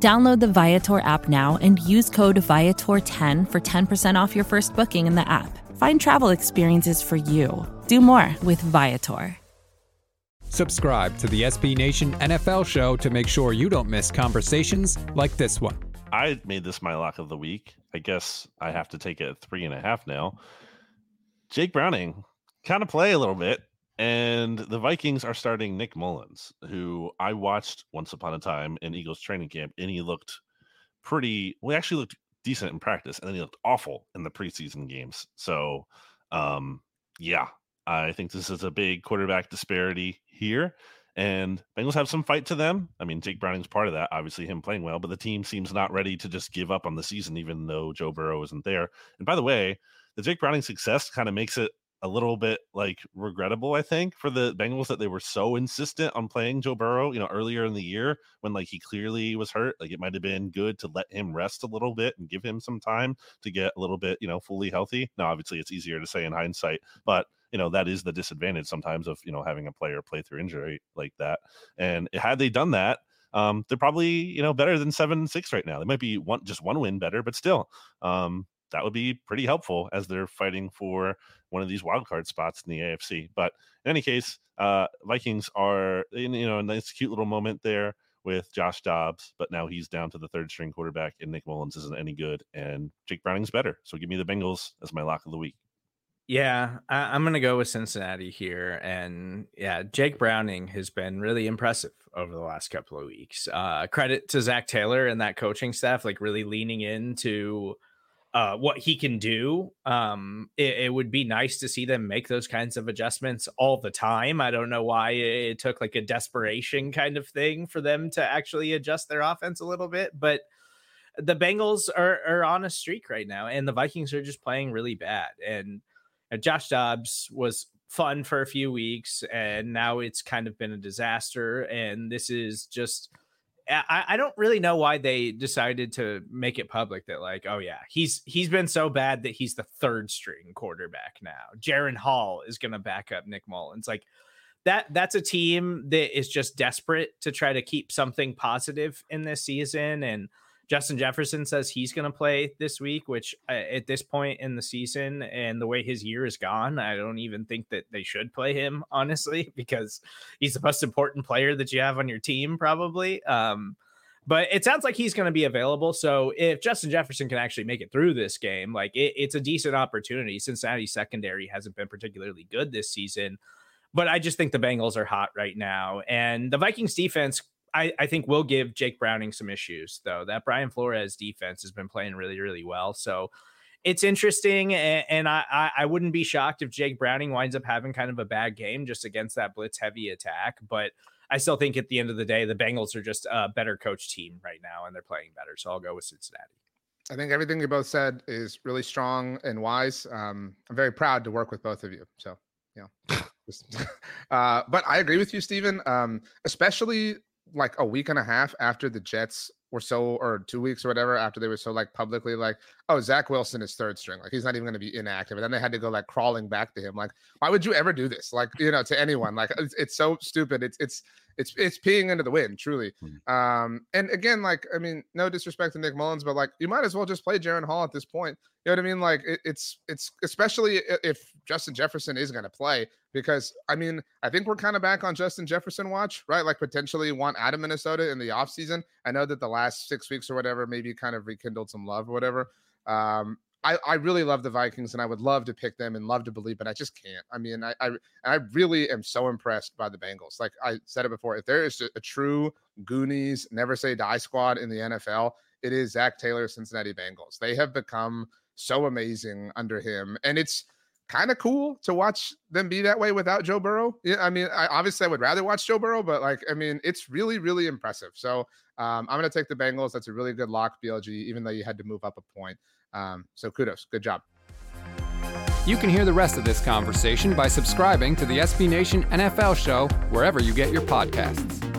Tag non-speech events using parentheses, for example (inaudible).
Download the Viator app now and use code Viator10 for 10% off your first booking in the app. Find travel experiences for you. Do more with Viator. Subscribe to the SB Nation NFL show to make sure you don't miss conversations like this one. I made this my lock of the week. I guess I have to take it at three and a half now. Jake Browning kind of play a little bit. And the Vikings are starting Nick Mullens, who I watched once upon a time in Eagles training camp, and he looked pretty well, he actually looked decent in practice, and then he looked awful in the preseason games. So um, yeah, I think this is a big quarterback disparity here. And Bengals have some fight to them. I mean, Jake Browning's part of that, obviously him playing well, but the team seems not ready to just give up on the season, even though Joe Burrow isn't there. And by the way, the Jake Browning success kind of makes it a little bit like regrettable, I think, for the Bengals that they were so insistent on playing Joe Burrow, you know, earlier in the year when like he clearly was hurt. Like it might have been good to let him rest a little bit and give him some time to get a little bit, you know, fully healthy. Now, obviously, it's easier to say in hindsight, but you know that is the disadvantage sometimes of you know having a player play through injury like that. And had they done that, um, they're probably you know better than seven six right now. They might be one just one win better, but still, um, that would be pretty helpful as they're fighting for one of these wild card spots in the AFC. But in any case, uh, Vikings are in you know a nice cute little moment there with Josh Dobbs, but now he's down to the third string quarterback, and Nick Mullens isn't any good, and Jake Browning's better. So give me the Bengals as my lock of the week. Yeah, I, am to go with Cincinnati here. And yeah, Jake Browning has been really impressive over the last couple of weeks. Uh, credit to Zac Taylor and that coaching staff, like really leaning into uh, what he can do. Um, it, it, would be nice to see them make those kinds of adjustments all the time. I don't know why it took like a desperation kind of thing for them to actually adjust their offense a little bit, but the Bengals are, are on a streak right now, and the Vikings are just playing really bad. And uh, Josh Dobbs was fun for a few weeks, and now it's kind of been a disaster. And this is just I, I don't really know why they decided to make it public that like, oh yeah, he's he's been so bad that he's the third string quarterback now. Jaren Hall is gonna back up Nick Mullens. Like that that's a team that is just desperate to try to keep something positive in this season and Justin Jefferson says he's going to play this week, which uh, at this point in the season and the way his year is gone, I don't even think that they should play him, (laughs) honestly, because he's the most important player that you have on your team, probably. Um, but it sounds like he's going to be available. So if Justin Jefferson can actually make it through this game, like it, it's a decent opportunity. Cincinnati secondary hasn't been particularly good this season, but I just think the Bengals are hot right now. And the Vikings defense I, I think will give Jake Browning some issues, though. That Brian Flores defense has been playing really, really well. So it's interesting. And, and I, I wouldn't be shocked if Jake Browning winds up having kind of a bad game just against that blitz heavy attack. But I still think at the end of the day, the Bengals are just a better coach team right now and they're playing better. So I'll go with Cincinnati. I think everything you both said is really strong and wise. Um, I'm very proud to work with both of you. So, you know, (laughs) (laughs) uh, but I agree with you, Stephen. Um, especially like a week and a half after the Jets were so, or two weeks or whatever, after they were so like publicly like, oh, Zach Wilson is third string. Like he's not even going to be inactive. And then they had to go like crawling back to him. Like, why would you ever do this? Like, you know, to anyone? Like, it's, it's so stupid. It's, it's, it's, it's peeing into the wind, truly. Mm. Um, and again, like, I mean, no disrespect to Nick Mullens, but like, you might as well just play Jaren Hall at this point. You know what I mean? Like, it, it's, it's, especially if Justin Jefferson is going to play, because I mean, I think we're kind of back on Justin Jefferson watch, right? Like potentially want out of Minnesota in the offseason. I know that the last six weeks or whatever maybe kind of rekindled some love or whatever. Um, I, I really love the Vikings and I would love to pick them and love to believe, but I just can't. I mean, I I, I really am so impressed by the Bengals. Like I said it before, if there is a, true Goonies never say die squad in the NFL, it is Zac Taylor, Cincinnati Bengals. They have become so amazing under him, and it's kind of cool to watch them be that way without Joe Burrow. Yeah, I mean, I obviously I would rather watch Joe Burrow, but like, I mean, it's really, really impressive. So um, I'm going to take the Bengals. That's a really good lock, BLG, even though you had to move up a point. Um, so kudos, good job. You can hear the rest of this conversation by subscribing to the SB Nation NFL show wherever you get your podcasts.